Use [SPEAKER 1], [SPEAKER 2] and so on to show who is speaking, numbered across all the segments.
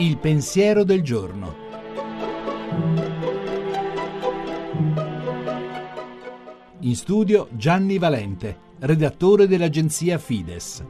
[SPEAKER 1] Il pensiero del giorno. In studio Gianni Valente, redattore dell'agenzia Fides.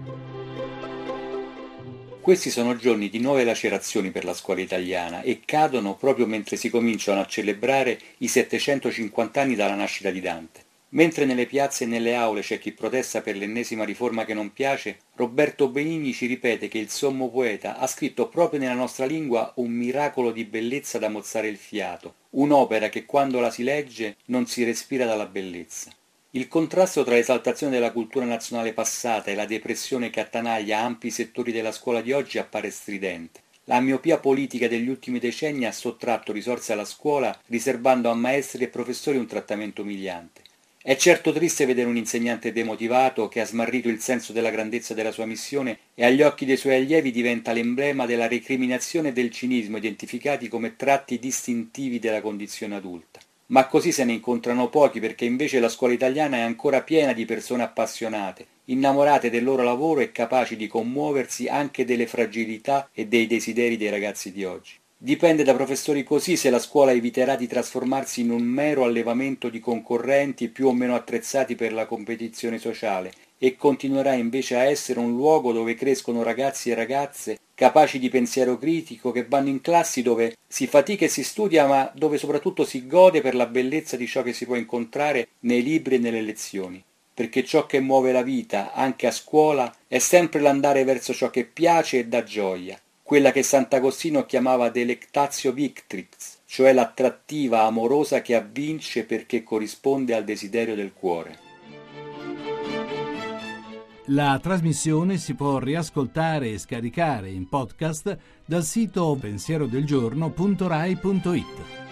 [SPEAKER 2] Questi sono giorni di nuove lacerazioni per la scuola italiana e cadono proprio mentre si cominciano a celebrare i 750 anni dalla nascita di Dante. Mentre nelle piazze e nelle aule c'è chi protesta per l'ennesima riforma che non piace, Roberto Benigni ci ripete che il sommo poeta ha scritto proprio nella nostra lingua un miracolo di bellezza da mozzare il fiato, un'opera che quando la si legge non si respira dalla bellezza. Il contrasto tra l'esaltazione della cultura nazionale passata e la depressione che attanaglia ampi settori della scuola di oggi appare stridente. La miopia politica degli ultimi decenni ha sottratto risorse alla scuola, riservando a maestri e professori un trattamento umiliante. È certo triste vedere un insegnante demotivato che ha smarrito il senso della grandezza della sua missione e agli occhi dei suoi allievi diventa l'emblema della recriminazione e del cinismo identificati come tratti distintivi della condizione adulta. Ma così se ne incontrano pochi perché invece la scuola italiana è ancora piena di persone appassionate, innamorate del loro lavoro e capaci di commuoversi anche delle fragilità e dei desideri dei ragazzi di oggi. Dipende da professori così se la scuola eviterà di trasformarsi in un mero allevamento di concorrenti più o meno attrezzati per la competizione sociale e continuerà invece a essere un luogo dove crescono ragazzi e ragazze capaci di pensiero critico che vanno in classi dove si fatica e si studia ma dove soprattutto si gode per la bellezza di ciò che si può incontrare nei libri e nelle lezioni. Perché ciò che muove la vita, anche a scuola, è sempre l'andare verso ciò che piace e dà gioia, quella che Sant'Agostino chiamava delectatio victrix, cioè l'attrattiva amorosa che avvince perché corrisponde al desiderio del cuore.
[SPEAKER 1] La trasmissione si può riascoltare e scaricare in podcast dal sito pensierodelgiorno.rai.it.